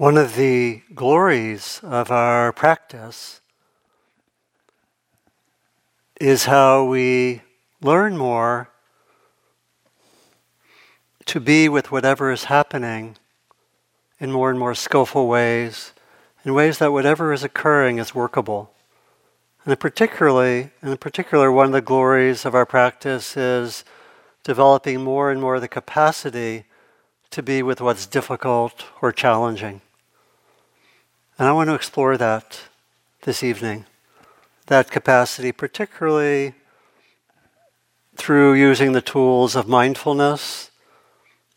One of the glories of our practice is how we learn more to be with whatever is happening in more and more skillful ways, in ways that whatever is occurring is workable. And particularly, in particular, one of the glories of our practice is developing more and more the capacity to be with what's difficult or challenging. And I want to explore that this evening. That capacity, particularly through using the tools of mindfulness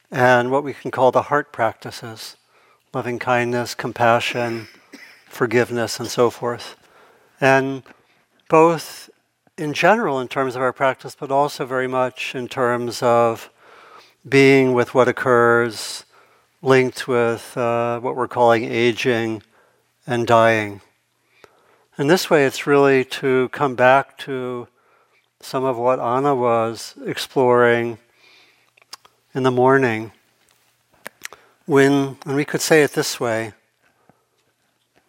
and what we can call the heart practices loving kindness, compassion, forgiveness, and so forth. And both in general, in terms of our practice, but also very much in terms of being with what occurs, linked with uh, what we're calling aging and dying. And this way, it's really to come back to some of what Anna was exploring in the morning when, and we could say it this way,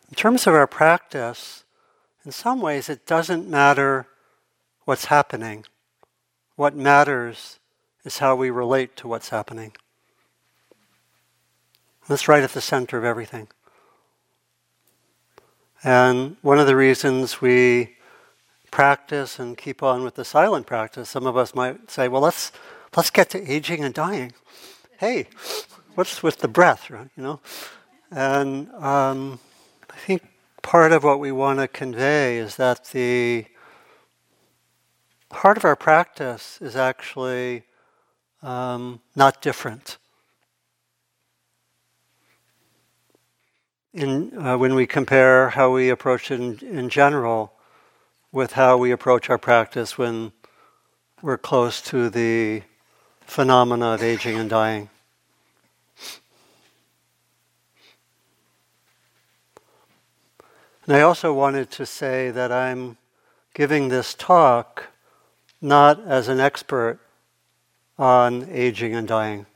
in terms of our practice, in some ways it doesn't matter what's happening. What matters is how we relate to what's happening. That's right at the center of everything. And one of the reasons we practice and keep on with the silent practice, some of us might say, well, let's, let's get to aging and dying. Hey, what's with the breath, right? You know, and um, I think part of what we want to convey is that the part of our practice is actually um, not different. In, uh, when we compare how we approach it in, in general with how we approach our practice when we're close to the phenomena of aging and dying. And I also wanted to say that I'm giving this talk not as an expert on aging and dying,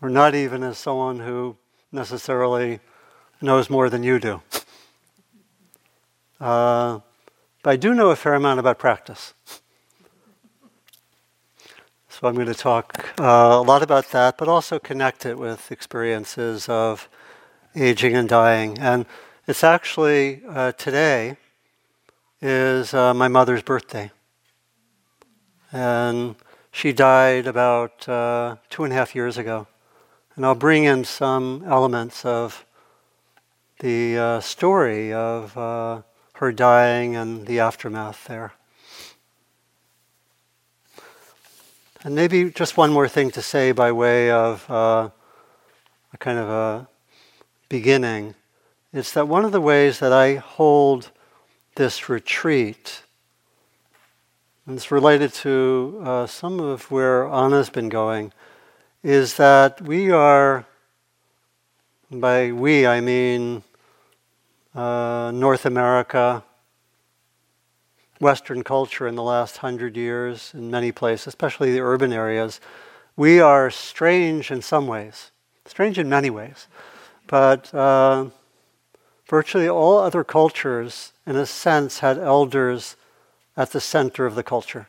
or not even as someone who necessarily knows more than you do. Uh, but I do know a fair amount about practice. So I'm going to talk uh, a lot about that, but also connect it with experiences of aging and dying. And it's actually uh, today is uh, my mother's birthday. And she died about uh, two and a half years ago. And I'll bring in some elements of the uh, story of uh, her dying and the aftermath there. And maybe just one more thing to say by way of uh, a kind of a beginning is that one of the ways that I hold this retreat, and it's related to uh, some of where Anna's been going, is that we are, by we I mean uh, North America, Western culture in the last hundred years in many places, especially the urban areas, we are strange in some ways, strange in many ways. But uh, virtually all other cultures, in a sense, had elders at the center of the culture.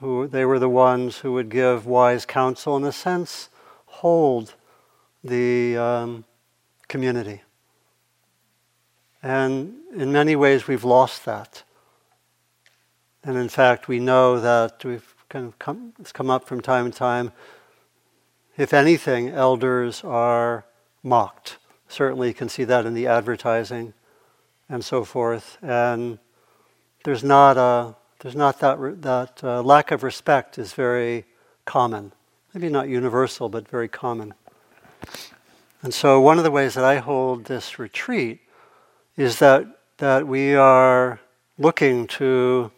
Who they were the ones who would give wise counsel, in a sense, hold the um, community. And in many ways, we've lost that. And in fact, we know that we've kind of come, it's come up from time to time. If anything, elders are mocked. Certainly, you can see that in the advertising and so forth. And there's not a there's not that that uh, lack of respect is very common. Maybe not universal, but very common. And so, one of the ways that I hold this retreat is that that we are looking to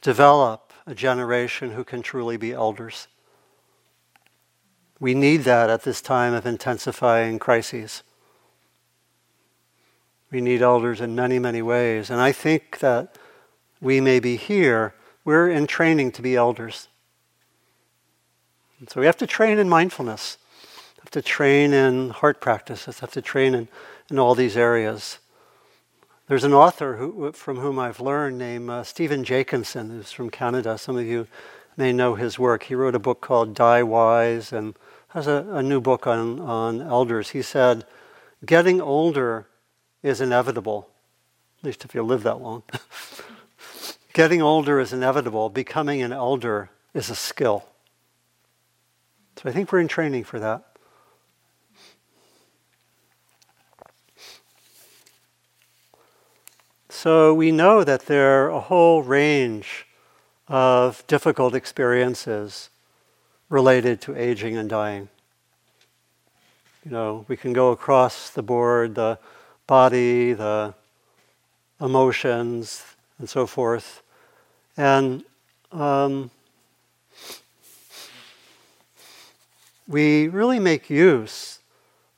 develop a generation who can truly be elders. We need that at this time of intensifying crises. We need elders in many, many ways. And I think that we may be here, we're in training to be elders. And so we have to train in mindfulness. have to train in heart practices, have to train in, in all these areas. There's an author who, from whom I've learned named uh, Stephen Jenkinson, who's from Canada. Some of you may know his work. He wrote a book called Die Wise and has a, a new book on, on elders. He said, Getting older is inevitable, at least if you live that long. Getting older is inevitable, becoming an elder is a skill. So I think we're in training for that. So we know that there are a whole range of difficult experiences related to aging and dying. You know, we can go across the board the body, the emotions, and so forth. And um, we really make use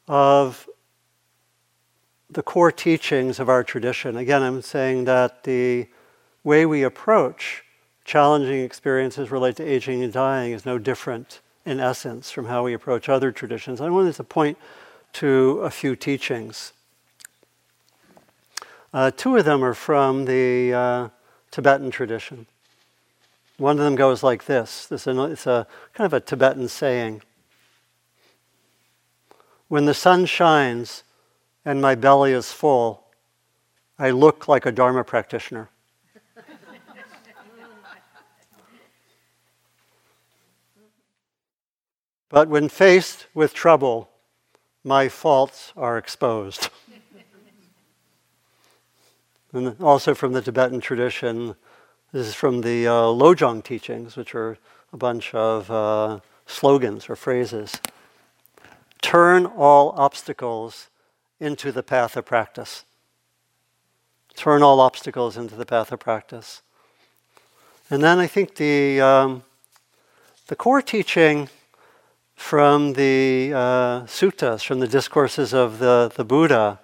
of the core teachings of our tradition. Again, I'm saying that the way we approach challenging experiences related to aging and dying is no different in essence from how we approach other traditions. I wanted to point to a few teachings. Uh, two of them are from the uh, Tibetan tradition. One of them goes like this. this it's a kind of a Tibetan saying. When the sun shines and my belly is full, I look like a Dharma practitioner. but when faced with trouble, my faults are exposed. And also from the Tibetan tradition, this is from the uh, Lojong teachings, which are a bunch of uh, slogans or phrases. Turn all obstacles into the path of practice. Turn all obstacles into the path of practice. And then I think the, um, the core teaching from the uh, suttas, from the discourses of the, the Buddha,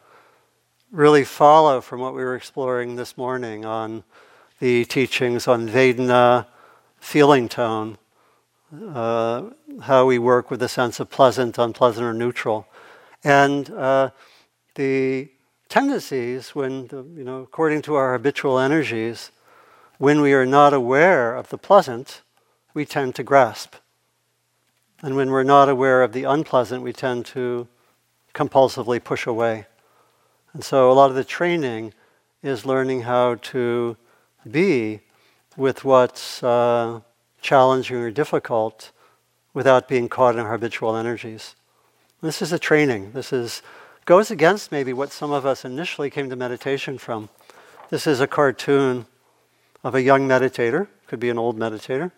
really follow from what we were exploring this morning on the teachings on Vedana, feeling tone, uh, how we work with the sense of pleasant, unpleasant, or neutral. And uh, the tendencies when, the, you know, according to our habitual energies, when we are not aware of the pleasant, we tend to grasp. And when we're not aware of the unpleasant, we tend to compulsively push away. And so a lot of the training is learning how to be with what's uh, challenging or difficult without being caught in our habitual energies. This is a training. This is goes against maybe what some of us initially came to meditation from. This is a cartoon of a young meditator, could be an old meditator.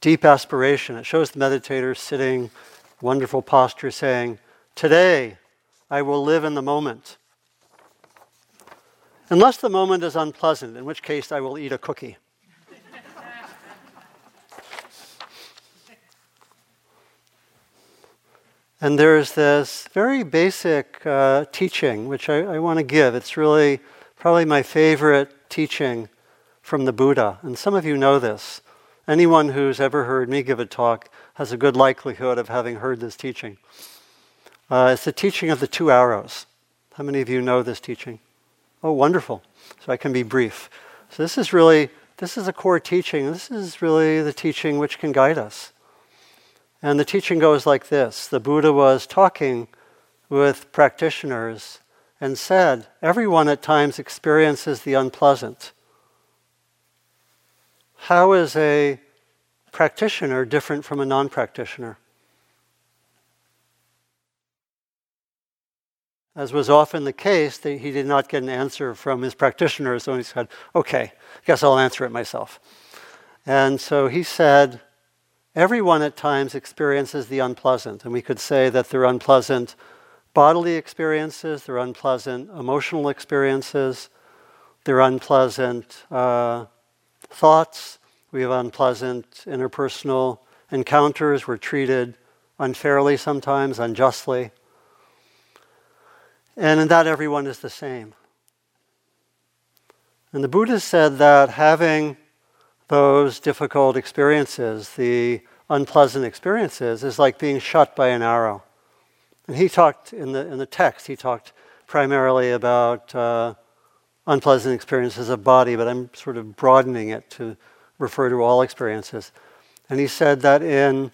Deep aspiration. It shows the meditator sitting, wonderful posture, saying, Today I will live in the moment. Unless the moment is unpleasant, in which case I will eat a cookie. And there's this very basic uh, teaching which I, I want to give. It's really probably my favorite teaching from the Buddha. And some of you know this. Anyone who's ever heard me give a talk has a good likelihood of having heard this teaching. Uh, it's the teaching of the two arrows. How many of you know this teaching? Oh, wonderful. So I can be brief. So this is really, this is a core teaching. This is really the teaching which can guide us. And the teaching goes like this The Buddha was talking with practitioners and said, Everyone at times experiences the unpleasant. How is a practitioner different from a non practitioner? As was often the case, he did not get an answer from his practitioner, so he said, Okay, I guess I'll answer it myself. And so he said, Everyone at times experiences the unpleasant, and we could say that they're unpleasant bodily experiences, they're unpleasant emotional experiences, they're unpleasant uh, thoughts, we have unpleasant interpersonal encounters, we're treated unfairly sometimes, unjustly. And in that, everyone is the same. And the Buddha said that having those difficult experiences, the unpleasant experiences is like being shot by an arrow. And he talked in the, in the text, he talked primarily about uh, unpleasant experiences of body, but I'm sort of broadening it to refer to all experiences. And he said that in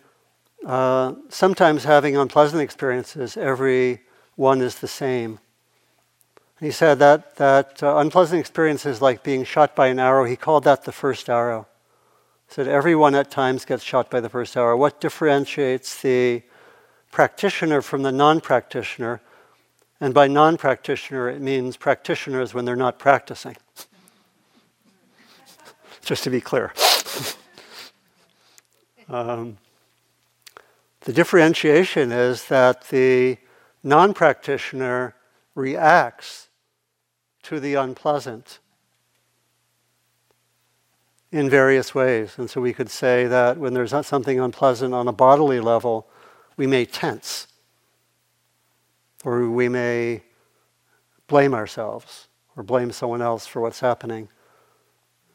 uh, sometimes having unpleasant experiences, every one is the same. he said that, that uh, unpleasant experiences like being shot by an arrow, he called that the first arrow. He said everyone at times gets shot by the first arrow. What differentiates the practitioner from the non practitioner? And by non practitioner, it means practitioners when they're not practicing. Just to be clear. um, the differentiation is that the non practitioner reacts to the unpleasant in various ways. And so we could say that when there's something unpleasant on a bodily level, we may tense, or we may blame ourselves, or blame someone else for what's happening.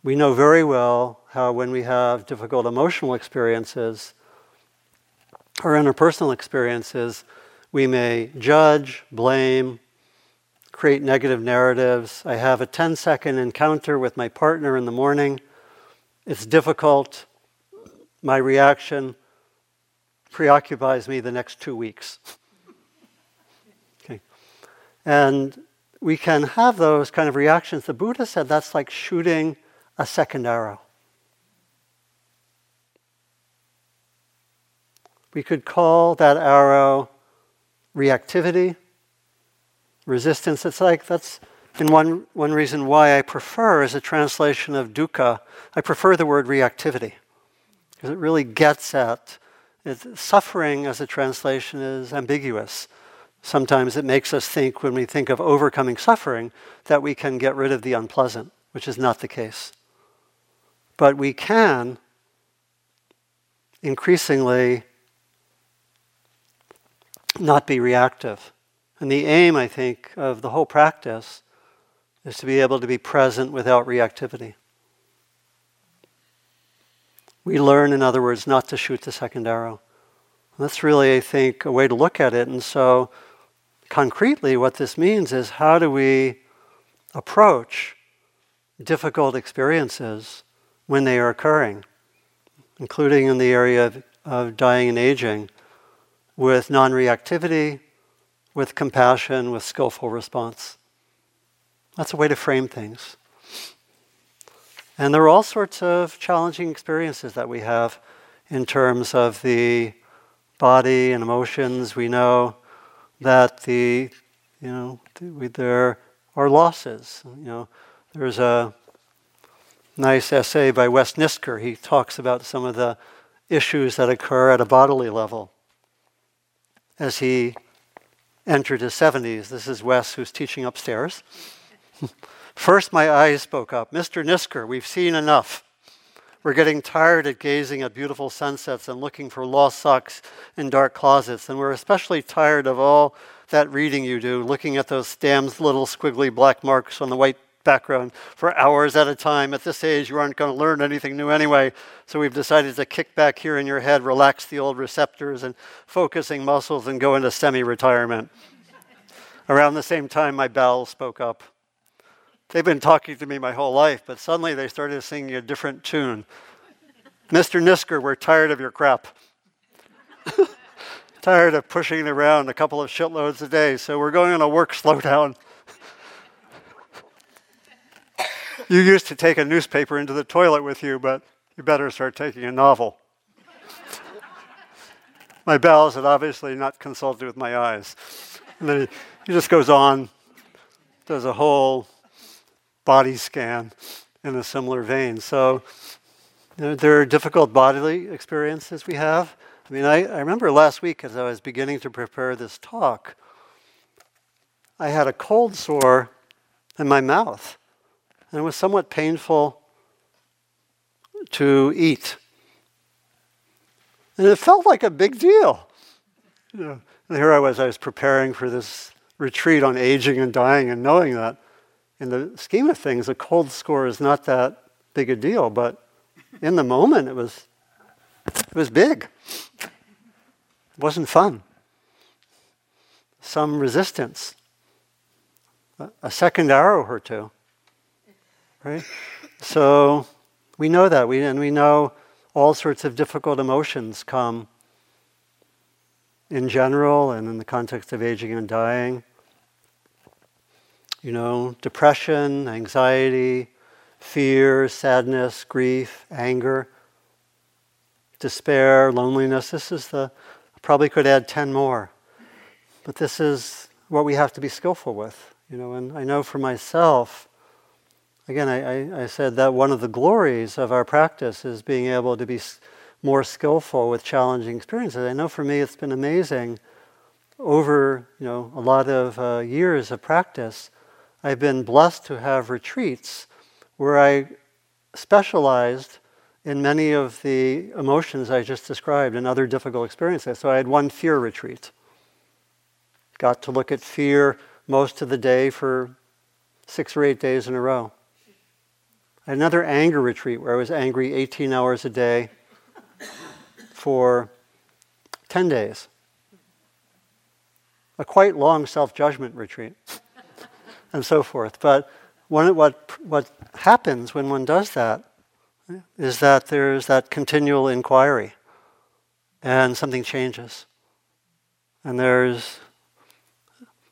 We know very well how, when we have difficult emotional experiences, or interpersonal experiences, we may judge, blame, create negative narratives. I have a 10 second encounter with my partner in the morning. It's difficult. My reaction preoccupies me the next two weeks. okay. And we can have those kind of reactions. The Buddha said that's like shooting a second arrow. We could call that arrow reactivity, resistance. It's like that's in one, one reason why I prefer as a translation of dukkha, I prefer the word reactivity. Because it really gets at it, suffering as a translation is ambiguous. Sometimes it makes us think, when we think of overcoming suffering, that we can get rid of the unpleasant, which is not the case. But we can increasingly not be reactive. And the aim, I think, of the whole practice is to be able to be present without reactivity. We learn, in other words, not to shoot the second arrow. That's really, I think, a way to look at it. And so, concretely, what this means is how do we approach difficult experiences when they are occurring, including in the area of, of dying and aging? With non reactivity, with compassion, with skillful response. That's a way to frame things. And there are all sorts of challenging experiences that we have in terms of the body and emotions. We know that the, you know, there are losses. You know, there's a nice essay by Wes Nisker. He talks about some of the issues that occur at a bodily level as he entered his 70s. This is Wes, who's teaching upstairs. First, my eyes spoke up Mr. Nisker, we've seen enough. We're getting tired of gazing at beautiful sunsets and looking for lost socks in dark closets. And we're especially tired of all that reading you do, looking at those damned little squiggly black marks on the white background for hours at a time. At this age, you aren't going to learn anything new anyway. So we've decided to kick back here in your head, relax the old receptors and focusing muscles, and go into semi retirement. Around the same time, my bowels spoke up. They've been talking to me my whole life, but suddenly they started singing a different tune. Mr. Nisker, we're tired of your crap. tired of pushing around a couple of shitloads a day, so we're going on a work slowdown. You used to take a newspaper into the toilet with you, but you better start taking a novel. my bowels had obviously not consulted with my eyes. And then he, he just goes on, does a whole body scan in a similar vein. So you know, there are difficult bodily experiences we have. I mean, I, I remember last week as I was beginning to prepare this talk, I had a cold sore in my mouth. And it was somewhat painful to eat. And it felt like a big deal. You know, and here I was, I was preparing for this retreat on aging and dying, and knowing that in the scheme of things, a cold score is not that big a deal, but in the moment, it was It was big. It wasn't fun. Some resistance. A second arrow or two. Right? So we know that. We, and we know all sorts of difficult emotions come in general and in the context of aging and dying. You know, depression, anxiety, fear, sadness, grief, anger, despair, loneliness. This is the, I probably could add 10 more. But this is what we have to be skillful with. You know, and I know for myself, again, I, I, said that one of the glories of our practice is being able to be more skillful with challenging experiences. I know for me it's been amazing over you know a lot of uh, years of practice. I've been blessed to have retreats where I specialized in many of the emotions I just described and other difficult experiences. So I had one fear retreat. Got to look at fear most of the day for six or eight days in a row. Another anger retreat where I was angry 18 hours a day for 10 days. A quite long self judgment retreat, and so forth. But one, what, what happens when one does that is that there's that continual inquiry, and something changes. And there's,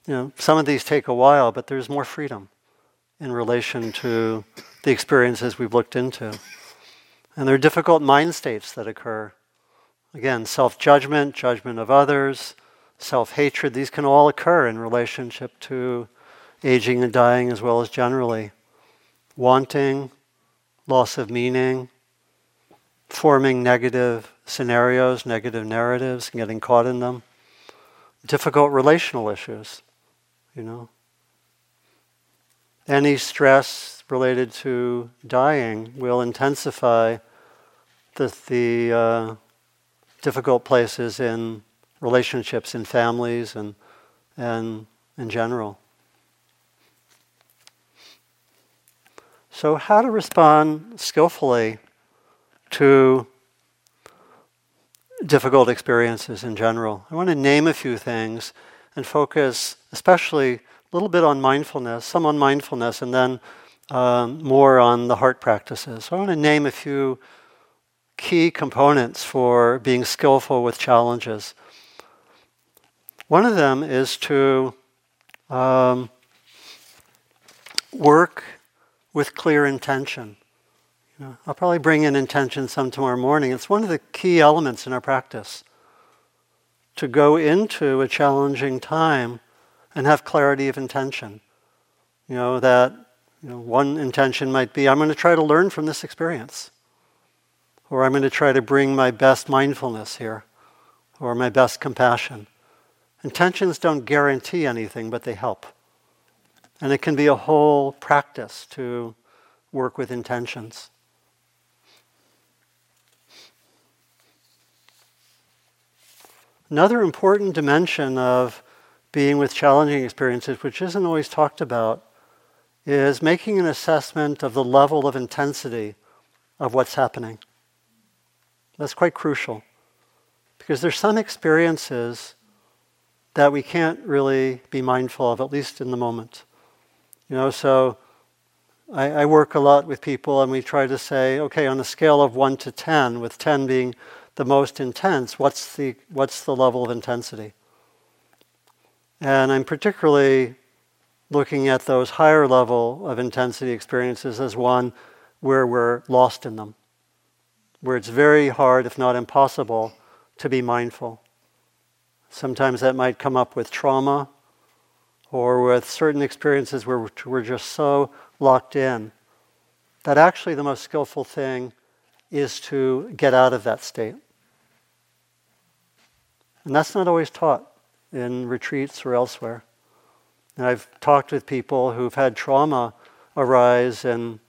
you know, some of these take a while, but there's more freedom in relation to the experiences we've looked into. And there are difficult mind states that occur. Again, self judgment, judgment of others, self hatred, these can all occur in relationship to aging and dying as well as generally. Wanting, loss of meaning, forming negative scenarios, negative narratives, and getting caught in them. Difficult relational issues, you know. Any stress related to dying will intensify the, the uh, difficult places in relationships in families and, and in general. So, how to respond skillfully to difficult experiences in general? I want to name a few things and focus especially a little bit on mindfulness, some on mindfulness, and then um, more on the heart practices. So I want to name a few key components for being skillful with challenges. One of them is to um, work with clear intention. You know, I'll probably bring in intention some tomorrow morning. It's one of the key elements in our practice to go into a challenging time and have clarity of intention. You know, that you know, one intention might be I'm going to try to learn from this experience, or I'm going to try to bring my best mindfulness here, or my best compassion. Intentions don't guarantee anything, but they help. And it can be a whole practice to work with intentions. Another important dimension of being with challenging experiences, which isn't always talked about, is making an assessment of the level of intensity of what's happening. That's quite crucial because there's some experiences that we can't really be mindful of, at least in the moment. You know, so I, I, work a lot with people and we try to say, okay, on a scale of 1 to 10, with 10 being the most intense, what's the, what's the level of intensity? And I'm particularly looking at those higher level of intensity experiences as one where we're lost in them, where it's very hard, if not impossible, to be mindful. Sometimes that might come up with trauma or with certain experiences where we're just so locked in that actually the most skillful thing is to get out of that state. And that's not always taught in retreats or elsewhere. And I've talked with people who've had trauma arise in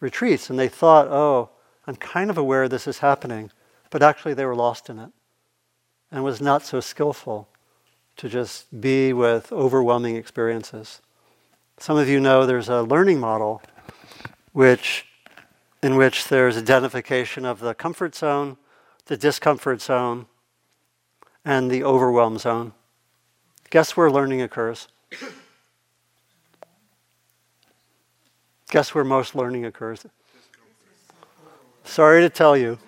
retreats, and they thought, oh, I'm kind of aware this is happening, but actually they were lost in it and was not so skillful to just be with overwhelming experiences. Some of you know there's a learning model which in which there's identification of the comfort zone, the discomfort zone, and the overwhelm zone. Guess where learning occurs? Guess where most learning occurs? Sorry to tell you.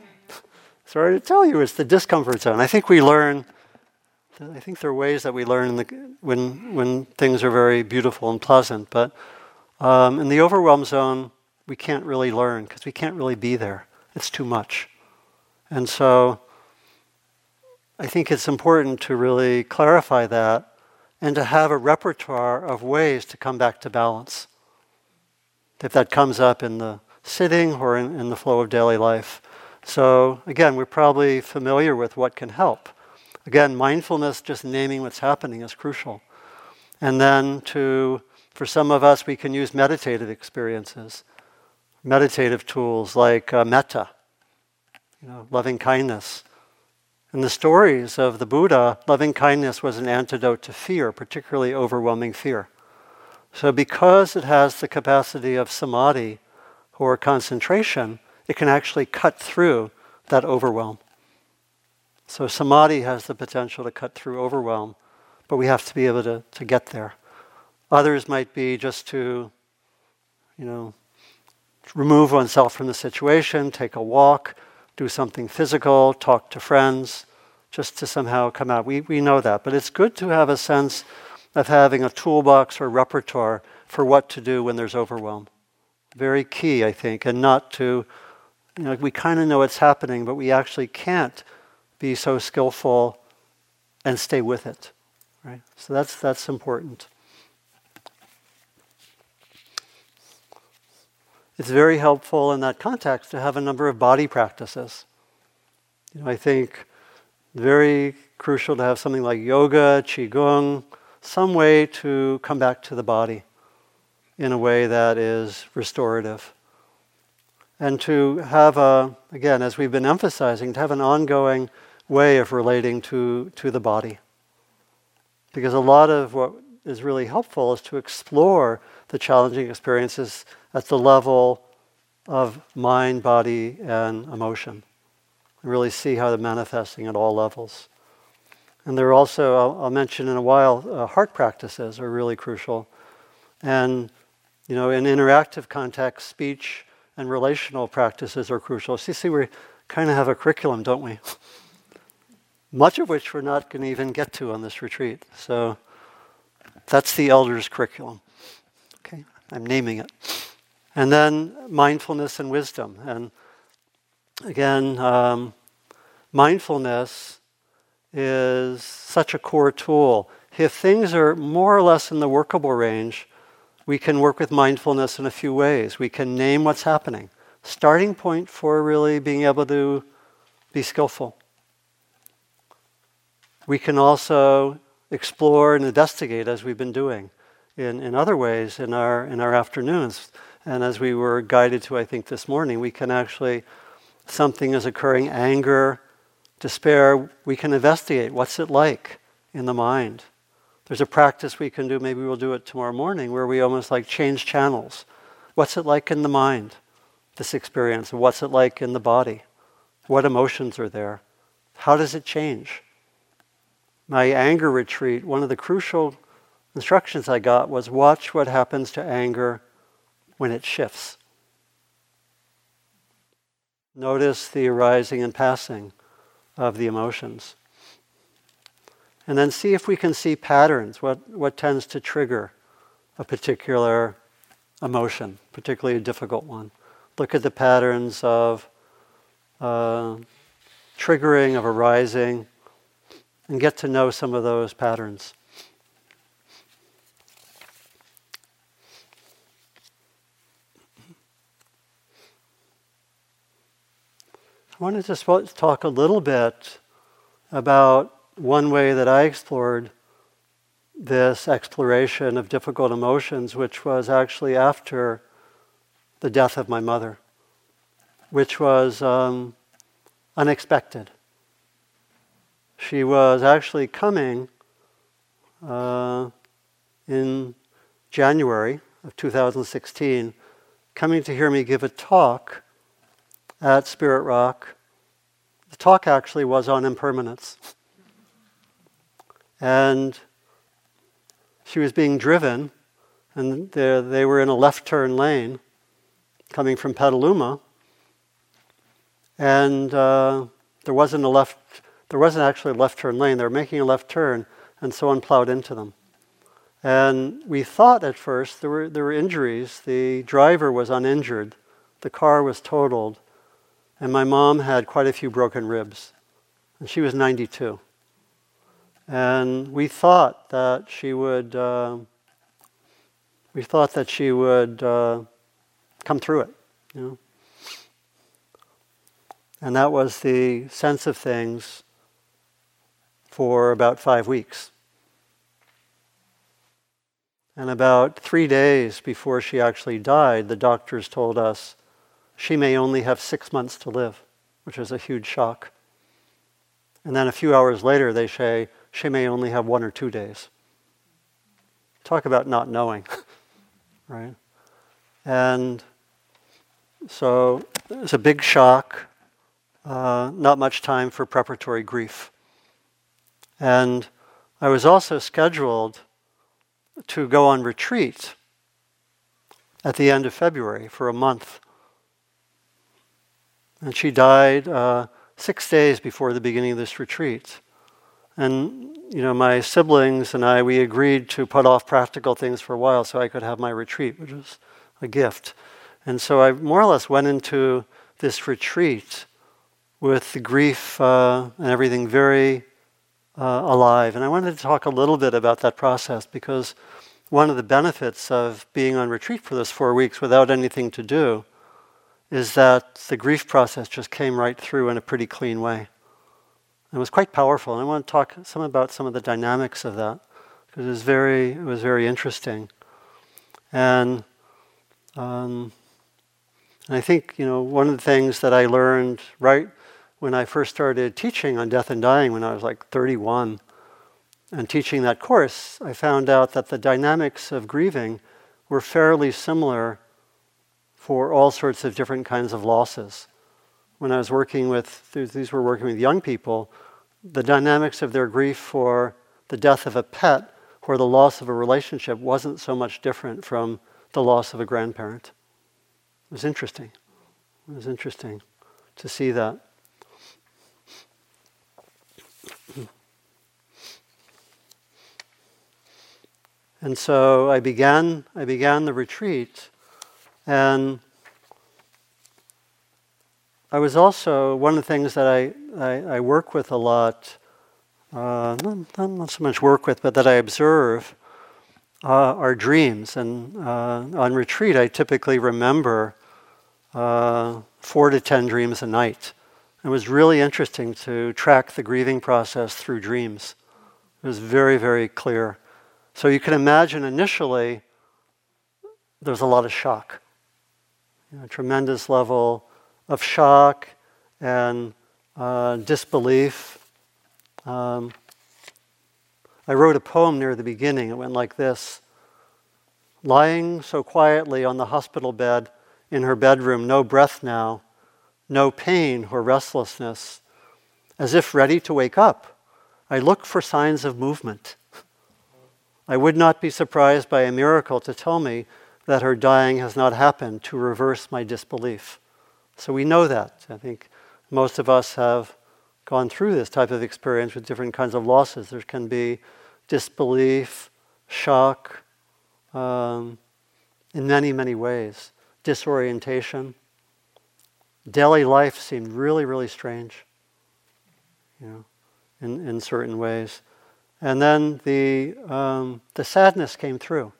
Sorry to tell you, it's the discomfort zone. I think we learn. I think there are ways that we learn the, when when things are very beautiful and pleasant, but um, in the overwhelm zone, we can't really learn because we can't really be there. It's too much, and so I think it's important to really clarify that and to have a repertoire of ways to come back to balance. If that comes up in the sitting or in, in the flow of daily life. So, again, we're probably familiar with what can help. Again, mindfulness, just naming what's happening, is crucial. And then to, for some of us, we can use meditative experiences, meditative tools like uh, metta, you know, loving kindness, in the stories of the Buddha, loving kindness was an antidote to fear, particularly overwhelming fear. So, because it has the capacity of samadhi or concentration, it can actually cut through that overwhelm. So, samadhi has the potential to cut through overwhelm, but we have to be able to, to get there. Others might be just to, you know, remove oneself from the situation, take a walk, do something physical, talk to friends, just to somehow come out. We, we know that. But it's good to have a sense of having a toolbox or repertoire for what to do when there's overwhelm. Very key, I think, and not to, you know, we kind of know it's happening, but we actually can't be so skillful and stay with it. Right? So that's, that's important. It's very helpful in that context to have a number of body practices. You know, I think very crucial to have something like yoga, qigong, some way to come back to the body in a way that is restorative. And to have a, again, as we've been emphasizing, to have an ongoing way of relating to, to the body. Because a lot of what is really helpful is to explore the challenging experiences at the level of mind, body, and emotion and really see how they're manifesting at all levels. And there are also, I'll, I'll mention in a while, uh, heart practices are really crucial. And, you know, in interactive context, speech and relational practices are crucial. You see, we kind of have a curriculum, don't we? Much of which we're not going to even get to on this retreat. So that's the elders' curriculum. I'm naming it. And then mindfulness and wisdom. And again, um, mindfulness is such a core tool. If things are more or less in the workable range, we can work with mindfulness in a few ways. We can name what's happening. Starting point for really being able to be skillful. We can also explore and investigate as we've been doing in, in other ways in our, in our afternoons. And as we were guided to, I think, this morning, we can actually something is occurring, anger, despair, we can investigate what's it like in the mind. There's a practice we can do, maybe we'll do it tomorrow morning, where we almost like change channels. What's it like in the mind, this experience? What's it like in the body? What emotions are there? How does it change? My anger retreat, one of the crucial instructions I got was watch what happens to anger when it shifts. Notice the arising and passing of the emotions. And then see if we can see patterns, what, what tends to trigger a particular emotion, particularly a difficult one. Look at the patterns of uh, triggering, of arising, and get to know some of those patterns. I wanted to talk a little bit about one way that I explored this exploration of difficult emotions, which was actually after the death of my mother, which was um, unexpected. She was actually coming uh, in January of 2016, coming to hear me give a talk at Spirit Rock. the talk actually was on impermanence. And she was being driven, and they were in a left turn lane coming from Petaluma. And uh, there wasn't a left, there wasn't actually a left turn lane. They were making a left turn, and someone plowed into them. And we thought at first there were, there were injuries. The driver was uninjured, the car was totaled, and my mom had quite a few broken ribs. And she was 92. And we thought that she would, uh, we thought that she would uh, come through it, you know. And that was the sense of things for about five weeks. And about three days before she actually died, the doctors told us she may only have six months to live, which is a huge shock. And then a few hours later, they say she may only have one or two days. Talk about not knowing, right? And so it's a big shock, uh, not much time for preparatory grief. And I was also scheduled to go on retreat at the end of February for a month. And she died uh, six days before the beginning of this retreat. And, you know, my siblings and I, we agreed to put off practical things for a while so I could have my retreat, which was a gift. And so I more or less went into this retreat with the grief uh, and everything very uh, alive. And I wanted to talk a little bit about that process because one of the benefits of being on retreat for those four weeks without anything to do is that the grief process just came right through in a pretty clean way. It was quite powerful, and I want to talk some about some of the dynamics of that because it was very, it was very interesting. And, um, and I think you know one of the things that I learned right when I first started teaching on death and dying when I was like 31, and teaching that course, I found out that the dynamics of grieving were fairly similar for all sorts of different kinds of losses when I was working with, these were working with young people, the dynamics of their grief for the death of a pet or the loss of a relationship wasn't so much different from the loss of a grandparent. It was interesting. It was interesting to see that. And so I began, I began the retreat, and I was also, one of the things that I, I, I work with a lot, uh, not, not, so much work with, but that I observe uh, are dreams. And uh, on retreat, I typically remember uh, four to ten dreams a night. It was really interesting to track the grieving process through dreams. It was very, very clear. So you can imagine initially there's a lot of shock, you know, tremendous level of shock and uh, disbelief. Um, I wrote a poem near the beginning. It went like this Lying so quietly on the hospital bed in her bedroom, no breath now, no pain or restlessness, as if ready to wake up. I look for signs of movement. I would not be surprised by a miracle to tell me that her dying has not happened to reverse my disbelief. So we know that. I think most of us have gone through this type of experience with different kinds of losses. There can be disbelief, shock, um, in many, many ways, disorientation. Daily life seemed really, really strange, you know, in, in certain ways. And then the, um, the sadness came through.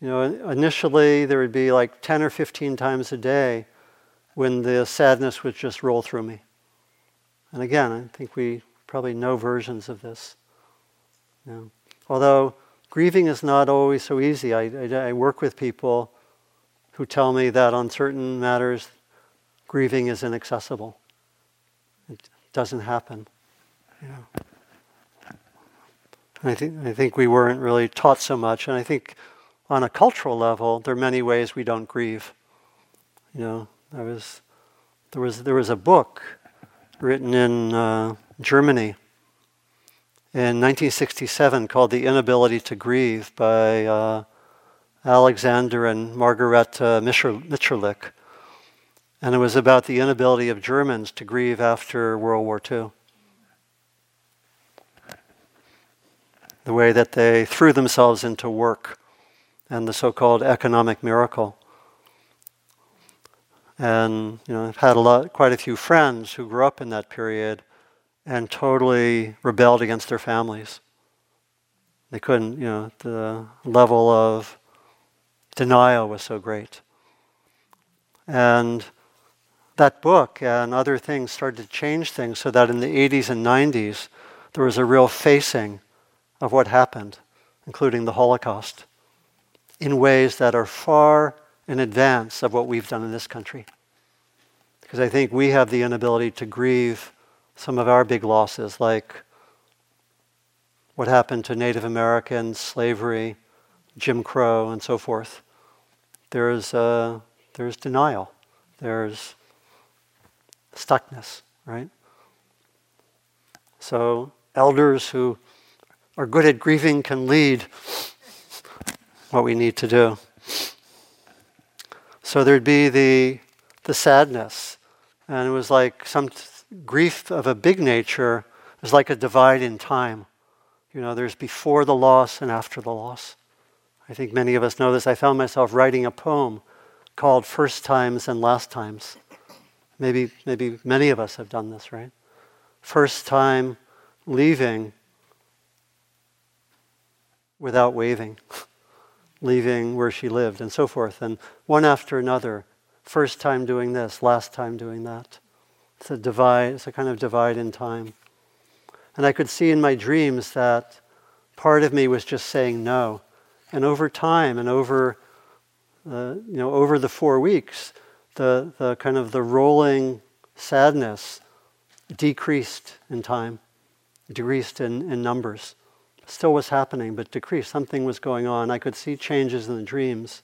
You know, initially there would be like 10 or 15 times a day when the sadness would just roll through me. And again, I think we probably know versions of this. You know. Although grieving is not always so easy. I, I, I, work with people who tell me that on certain matters, grieving is inaccessible. It doesn't happen. You know. I think, I think we weren't really taught so much. And I think on a cultural level, there are many ways we don't grieve. You know, I was, there, was, there was a book written in uh, Germany in 1967 called The Inability to Grieve by uh, Alexander and Margareta Mitscherlich. And it was about the inability of Germans to grieve after World War II. The way that they threw themselves into work and the so called economic miracle. And you know, I've had a lot, quite a few friends who grew up in that period and totally rebelled against their families. They couldn't, you know, the level of denial was so great. And that book and other things started to change things so that in the 80s and 90s, there was a real facing of what happened, including the Holocaust, in ways that are far in advance of what we've done in this country. Because I think we have the inability to grieve some of our big losses, like what happened to Native Americans, slavery, Jim Crow, and so forth. There's, uh, there's denial. There's stuckness, right? So, elders who are good at grieving can lead what we need to do. So, there'd be the, the sadness, and it was like some t- grief of a big nature is like a divide in time. You know, there's before the loss and after the loss. I think many of us know this. I found myself writing a poem called First Times and Last Times. Maybe, maybe many of us have done this, right? First time leaving without waving, leaving where she lived, and so forth. And one after another, first time doing this, last time doing that. It's a divide, it's a kind of divide in time. And I could see in my dreams that part of me was just saying no. And over time and over, uh, you know, over the four weeks, the, the kind of the rolling sadness decreased in time, decreased in, in numbers. Still was happening, but decreased. Something was going on. I could see changes in the dreams.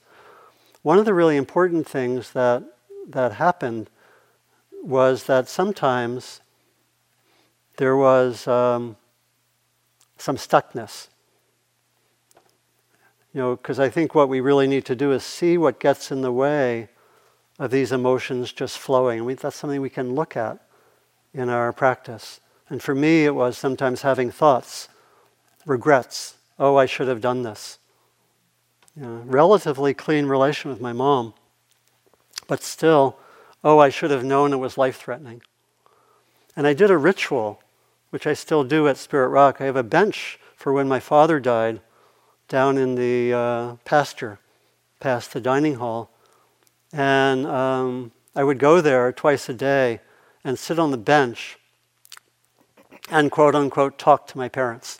One of the really important things that, that happened was that sometimes there was um, some stuckness. You know, because I think what we really need to do is see what gets in the way of these emotions just flowing. And we, that's something we can look at in our practice. And for me, it was sometimes having thoughts, regrets. Oh, I should have done this. You know, relatively clean relation with my mom, but still, oh, I should have known it was life threatening. And I did a ritual, which I still do at Spirit Rock. I have a bench for when my father died down in the uh, pasture past the dining hall. And um, I would go there twice a day and sit on the bench and quote unquote talk to my parents.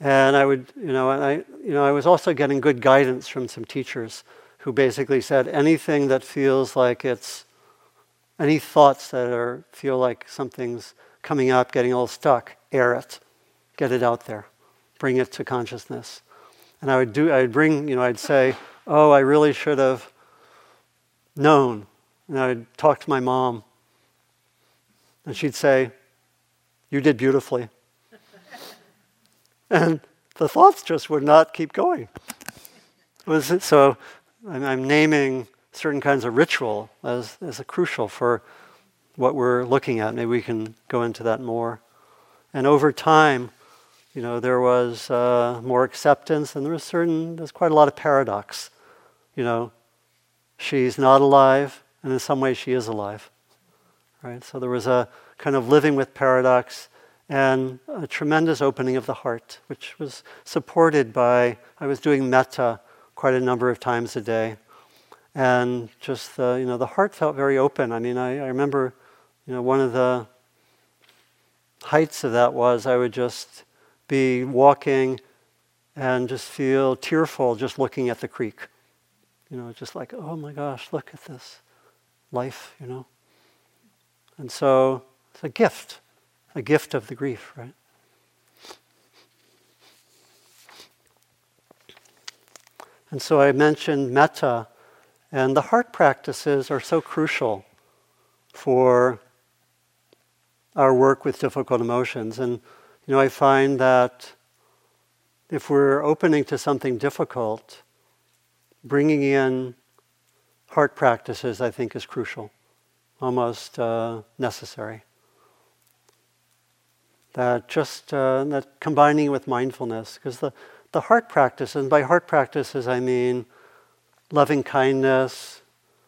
And I would, you know, I, you know, I was also getting good guidance from some teachers who basically said anything that feels like it's, any thoughts that are feel like something's coming up, getting all stuck, air it, get it out there, bring it to consciousness. And I would do, I'd bring, you know, I'd say, oh, I really should have known. And I'd talk to my mom. And she'd say, You did beautifully. And the thoughts just would not keep going. It, so I'm, I'm naming certain kinds of ritual as, as crucial for what we're looking at. Maybe we can go into that more. And over time, you know, there was uh, more acceptance, and there was certain, there's quite a lot of paradox you know, she's not alive, and in some ways she is alive. Right? So there was a kind of living with paradox and a tremendous opening of the heart, which was supported by, I was doing metta quite a number of times a day. And just the, you know, the heart felt very open. I mean, I, I remember, you know, one of the heights of that was I would just be walking and just feel tearful just looking at the creek. You know, just like, oh my gosh, look at this life, you know. And so it's a gift, a gift of the grief, right? And so I mentioned metta, and the heart practices are so crucial for our work with difficult emotions. And, you know, I find that if we're opening to something difficult, bringing in heart practices, I think, is crucial, almost uh, necessary. That just uh, that combining with mindfulness, because the, the heart practice, and by heart practices I mean loving kindness,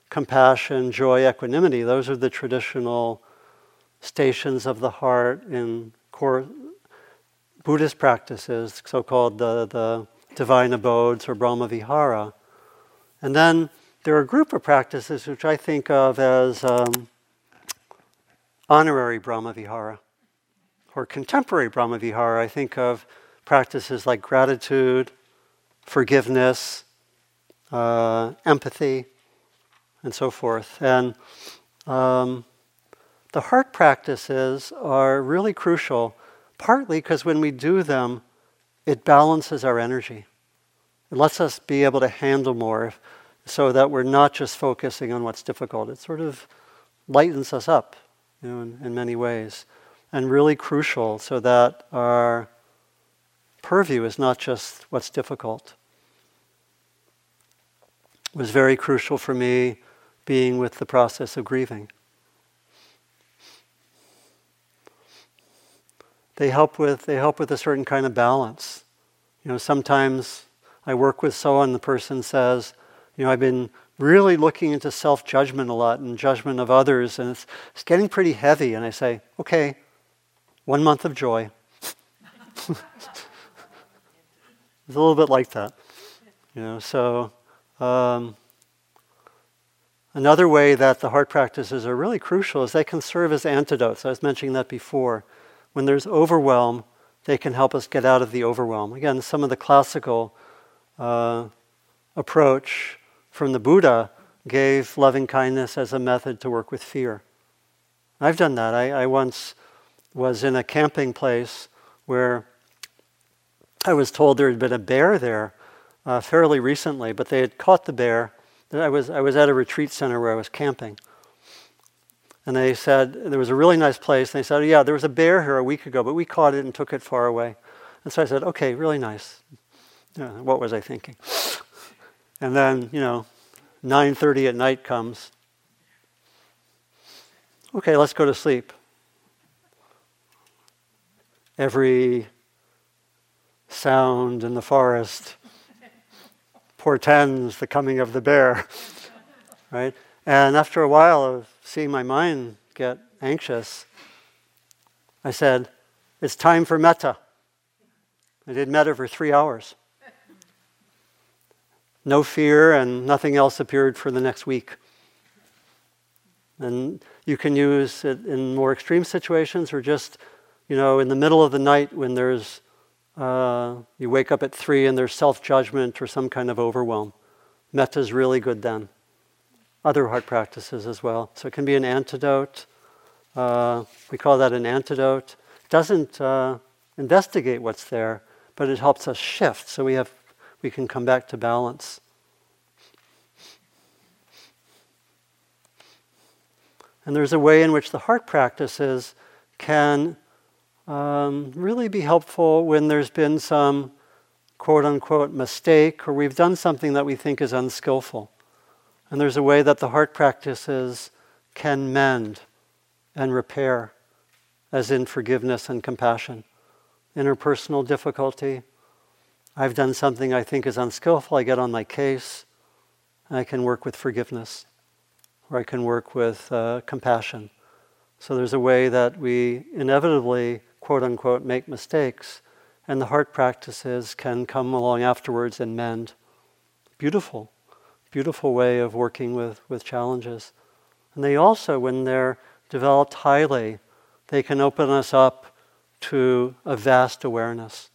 compassion, joy, equanimity. Those are the traditional stations of the heart in core Buddhist practices, so-called the, the divine abodes or Brahmavihara. And then there are a group of practices which I think of as um, honorary Brahmavihara or contemporary Brahmavihara. I think of practices like gratitude, forgiveness, uh, empathy, and so forth. And um, the heart practices are really crucial, partly because when we do them, it balances our energy. It lets us be able to handle more so that we're not just focusing on what's difficult. It sort of lightens us up you know, in, in many ways. And really crucial so that our purview is not just what's difficult. It was very crucial for me being with the process of grieving. they help with they help with a certain kind of balance. You know, sometimes I work with someone, the person says, you know, I've been really looking into self judgment a lot and judgment of others, and it's, it's getting pretty heavy. And I say, okay, one month of joy. it's a little bit like that, you know. So um, another way that the heart practices are really crucial is they can serve as antidotes. I was mentioning that before when there's overwhelm, they can help us get out of the overwhelm. Again, some of the classical uh, approach from the Buddha gave loving kindness as a method to work with fear. I've done that. I, I once was in a camping place where I was told there had been a bear there uh, fairly recently, but they had caught the bear. I was, I was at a retreat center where I was camping. And they said, there was a really nice place. And they said, yeah, there was a bear here a week ago, but we caught it and took it far away. And so I said, okay, really nice. Yeah, what was I thinking? And then, you know, 9.30 at night comes. Okay, let's go to sleep. Every sound in the forest portends the coming of the bear, right? And after a while of seeing my mind get anxious, I said, It's time for metta. I did metta for three hours. No fear, and nothing else appeared for the next week. And you can use it in more extreme situations or just, you know, in the middle of the night when there's, uh, you wake up at three and there's self judgment or some kind of overwhelm. Metta is really good then other heart practices as well. So it can be an antidote. Uh, we call that an antidote. It doesn't uh, investigate what's there, but it helps us shift so we, have, we can come back to balance. And there's a way in which the heart practices can um, really be helpful when there's been some quote unquote mistake or we've done something that we think is unskillful. And there's a way that the heart practices can mend and repair, as in forgiveness and compassion. Interpersonal difficulty. I've done something I think is unskillful. I get on my case. I can work with forgiveness, or I can work with uh, compassion. So there's a way that we inevitably, quote unquote, make mistakes, and the heart practices can come along afterwards and mend. Beautiful beautiful way of working with, with challenges. And they also, when they're developed highly, they can open us up to a vast awareness.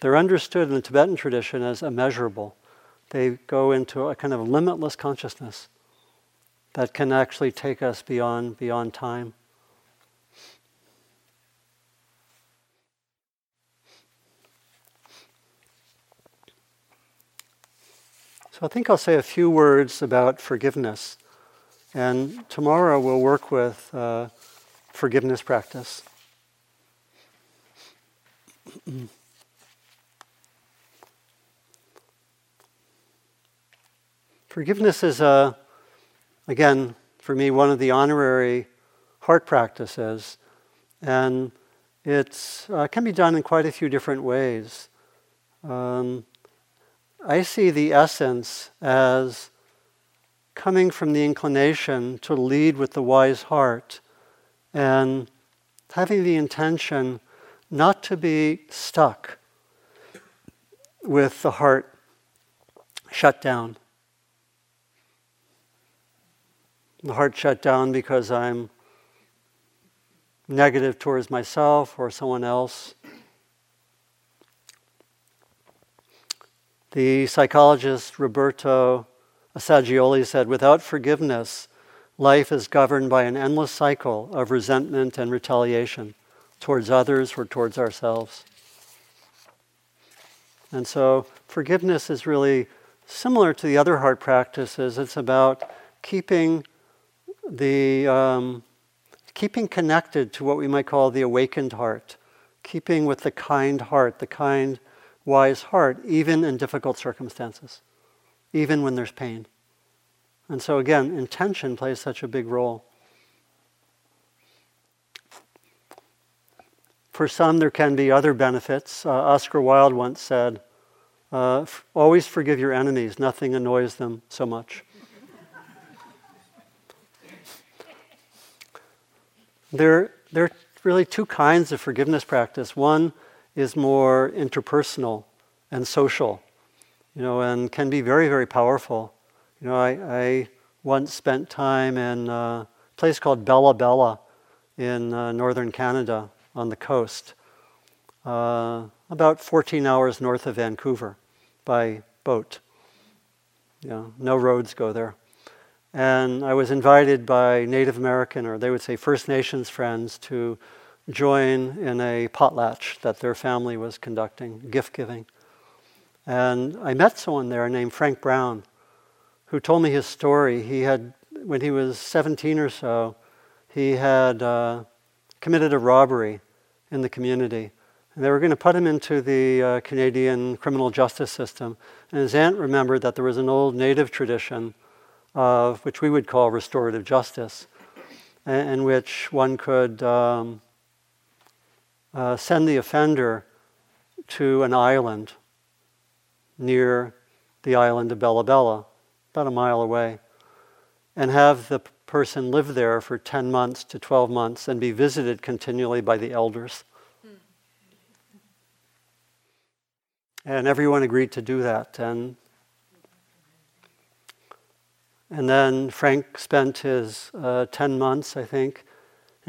They're understood in the Tibetan tradition as immeasurable. They go into a kind of limitless consciousness that can actually take us beyond, beyond time. So I think I'll say a few words about forgiveness. And tomorrow we'll work with uh, forgiveness practice. Forgiveness is, a, again, for me, one of the honorary heart practices, and it uh, can be done in quite a few different ways. Um, I see the essence as coming from the inclination to lead with the wise heart and having the intention not to be stuck with the heart shut down. The heart shut down because I'm negative towards myself or someone else. The psychologist Roberto Assagioli said, without forgiveness, life is governed by an endless cycle of resentment and retaliation towards others or towards ourselves. And so forgiveness is really similar to the other heart practices. It's about keeping the um, keeping connected to what we might call the awakened heart, keeping with the kind heart, the kind wise heart, even in difficult circumstances, even when there's pain. And so, again, intention plays such a big role. For some, there can be other benefits. Uh, Oscar Wilde once said, uh, Always forgive your enemies, nothing annoys them so much. there, there are really two kinds of forgiveness practice. One is more interpersonal and social, you know, and can be very, very powerful. You know, I, I once spent time in a place called Bella Bella in uh, northern Canada on the coast, uh, about 14 hours north of Vancouver by boat. You know, no roads go there. And I was invited by Native American, or they would say First Nations friends, to join in a potlatch that their family was conducting, gift giving. And I met someone there named Frank Brown who told me his story. He had, when he was 17 or so, he had uh, committed a robbery in the community. And they were going to put him into the uh, Canadian criminal justice system. And his aunt remembered that there was an old native tradition of which we would call restorative justice, in which one could um, uh, send the offender to an island near the island of Bella Bella, about a mile away, and have the person live there for 10 months to 12 months and be visited continually by the elders. And everyone agreed to do that. And, and then Frank spent his uh, 10 months, I think,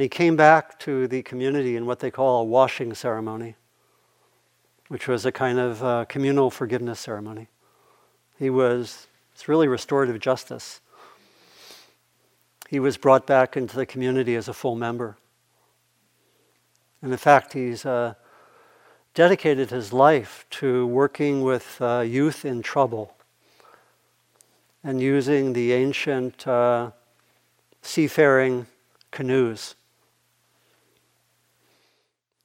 and he came back to the community in what they call a washing ceremony, which was a kind of uh, communal forgiveness ceremony. He was, it's really restorative justice. He was brought back into the community as a full member. And in fact, he's uh, dedicated his life to working with uh, youth in trouble and using the ancient uh, seafaring canoes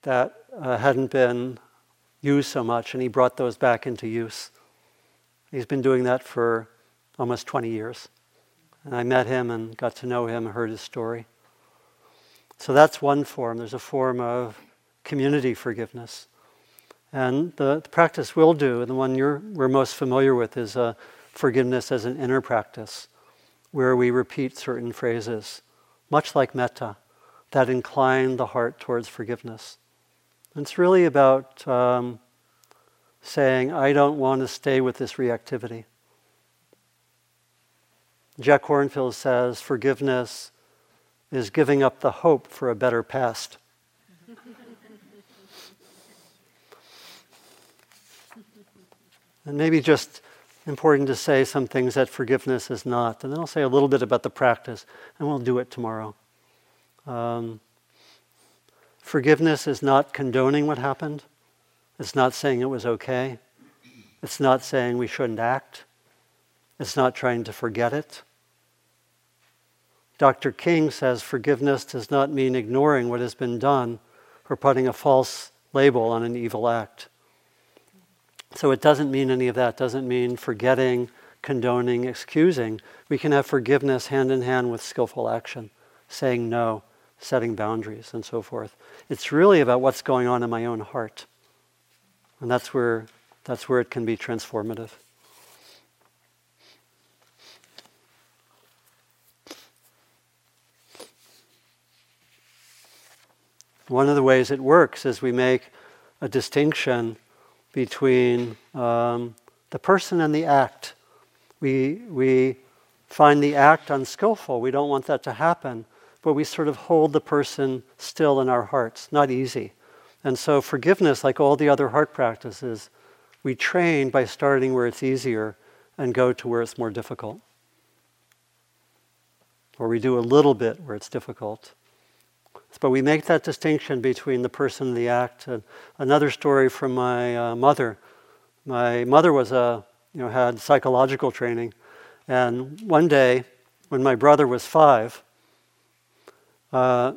that uh, hadn't been used so much, and he brought those back into use. He's been doing that for almost 20 years. And I met him and got to know him, heard his story. So that's one form. There's a form of community forgiveness. And the, the practice we'll do, and the one we're most familiar with, is uh, forgiveness as an inner practice, where we repeat certain phrases, much like metta, that incline the heart towards forgiveness. It's really about um, saying, I don't want to stay with this reactivity. Jack Kornfield says, forgiveness is giving up the hope for a better past. and maybe just important to say some things that forgiveness is not. And then I'll say a little bit about the practice, and we'll do it tomorrow. Um, Forgiveness is not condoning what happened. It's not saying it was okay. It's not saying we shouldn't act. It's not trying to forget it. Dr. King says forgiveness does not mean ignoring what has been done or putting a false label on an evil act. So it doesn't mean any of that, it doesn't mean forgetting, condoning, excusing. We can have forgiveness hand in hand with skillful action, saying no, setting boundaries, and so forth. It's really about what's going on in my own heart. And that's where, that's where it can be transformative. One of the ways it works is we make a distinction between um, the person and the act. We, we find the act unskillful. We don't want that to happen, but we sort of hold the person still in our hearts. Not easy. And so, forgiveness, like all the other heart practices, we train by starting where it's easier and go to where it's more difficult. Or we do a little bit where it's difficult. But we make that distinction between the person and the act. And another story from my uh, mother. My mother was a, you know, had psychological training, and one day, when my brother was five, uh,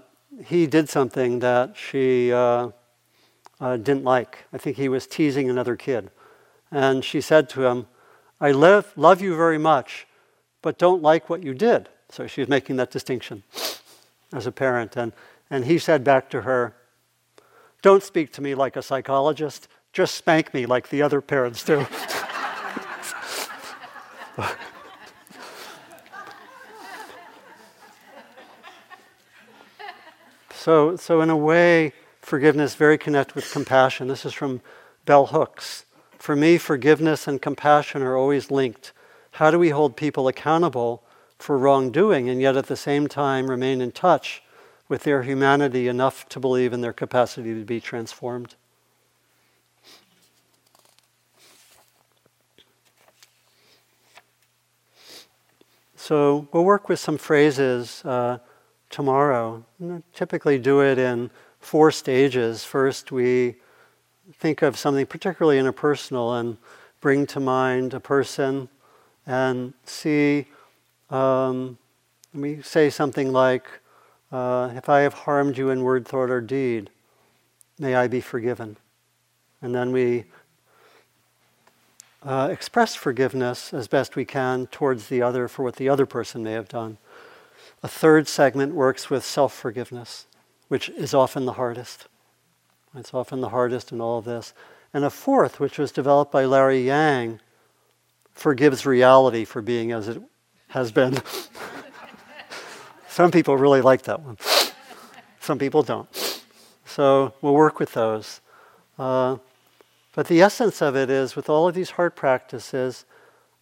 he did something that she uh, uh didn't like. I think he was teasing another kid, and she said to him, "I love love you very much, but don't like what you did." So she was making that distinction as a parent, and and he said back to her, Don't speak to me like a psychologist, just spank me like the other parents do. so, so, in a way, forgiveness very connected with compassion. This is from Bell Hooks. For me, forgiveness and compassion are always linked. How do we hold people accountable for wrongdoing and yet at the same time remain in touch with their humanity enough to believe in their capacity to be transformed. So we'll work with some phrases uh, tomorrow. typically do it in four stages. First, we think of something particularly interpersonal and bring to mind a person and see. Um, we say something like, uh, if I have harmed you in word, thought, or deed, may I be forgiven. And then we uh, express forgiveness as best we can towards the other for what the other person may have done. A third segment works with self forgiveness, which is often the hardest. It's often the hardest in all of this. And a fourth, which was developed by Larry Yang, forgives reality for being as it has been. Some people really like that one. Some people don't. So we'll work with those. Uh, but the essence of it is with all of these heart practices,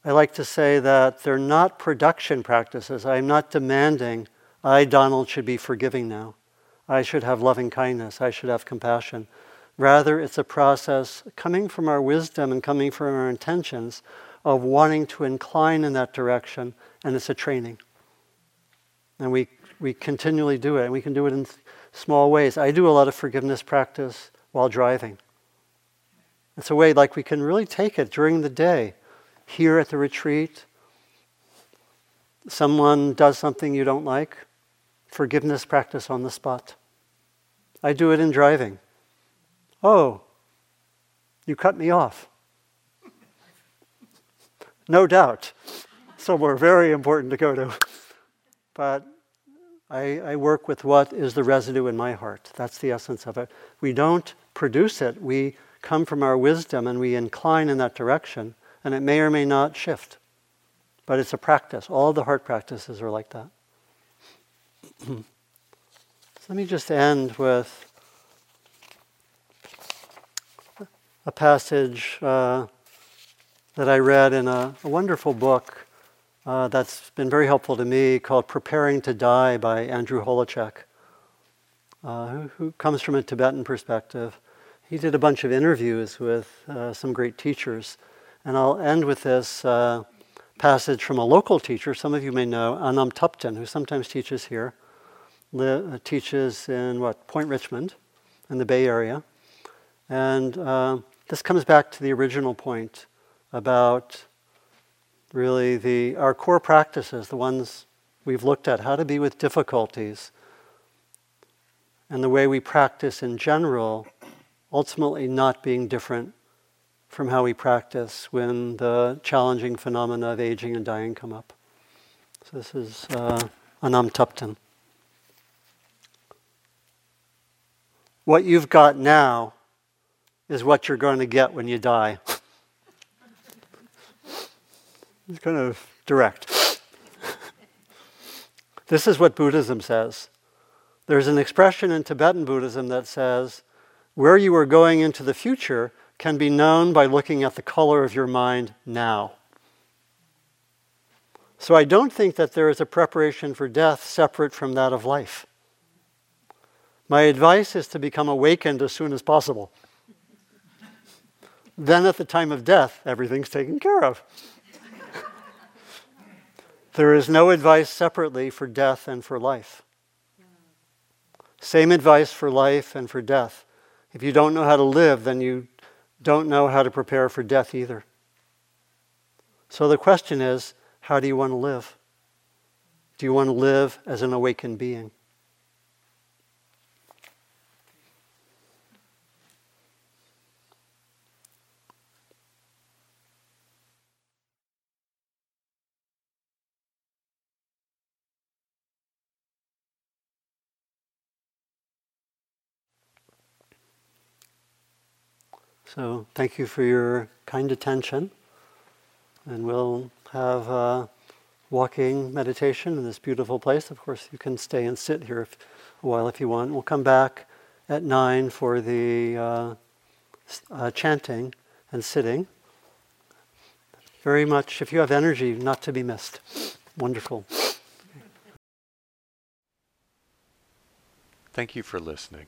I like to say that they're not production practices. I'm not demanding I, Donald, should be forgiving now. I should have loving kindness. I should have compassion. Rather, it's a process coming from our wisdom and coming from our intentions of wanting to incline in that direction, and it's a training. And we, we continually do it, and we can do it in small ways. I do a lot of forgiveness practice while driving. It's a way like we can really take it during the day. Here at the retreat, someone does something you don't like, forgiveness practice on the spot. I do it in driving. Oh, you cut me off. No doubt. Somewhere very important to go to. But I, I, work with what is the residue in my heart. That's the essence of it. We don't produce it, we come from our wisdom and we incline in that direction, and it may or may not shift. But it's a practice. All the heart practices are like that. so let me just end with a passage uh, that I read in a, a wonderful book uh, that's been very helpful to me called Preparing to Die by Andrew Holecek, uh, who, who, comes from a Tibetan perspective. He did a bunch of interviews with uh, some great teachers. And I'll end with this uh, passage from a local teacher, some of you may know, Anam Thubten, who sometimes teaches here, li- uh, teaches in what, Point Richmond in the Bay Area. And uh, this comes back to the original point about really the, our core practices, the ones we've looked at how to be with difficulties and the way we practice in general, ultimately not being different from how we practice when the challenging phenomena of aging and dying come up. So this is uh, Anam Thubten. What you've got now is what you're going to get when you die. it's kind of direct. this is what Buddhism says. There's an expression in Tibetan Buddhism that says, where you are going into the future can be known by looking at the color of your mind now. So I don't think that there is a preparation for death separate from that of life. My advice is to become awakened as soon as possible. then at the time of death, everything's taken care of. there is no advice separately for death and for life. Same advice for life and for death. If you don't know how to live, then you don't know how to prepare for death either. So the question is how do you want to live? Do you want to live as an awakened being? So thank you for your kind attention. And we'll have a walking meditation in this beautiful place. Of course, you can stay and sit here if, a while if you want. We'll come back at 9 for the uh, uh, chanting and sitting. Very much, if you have energy, not to be missed. Wonderful. Thank you for listening.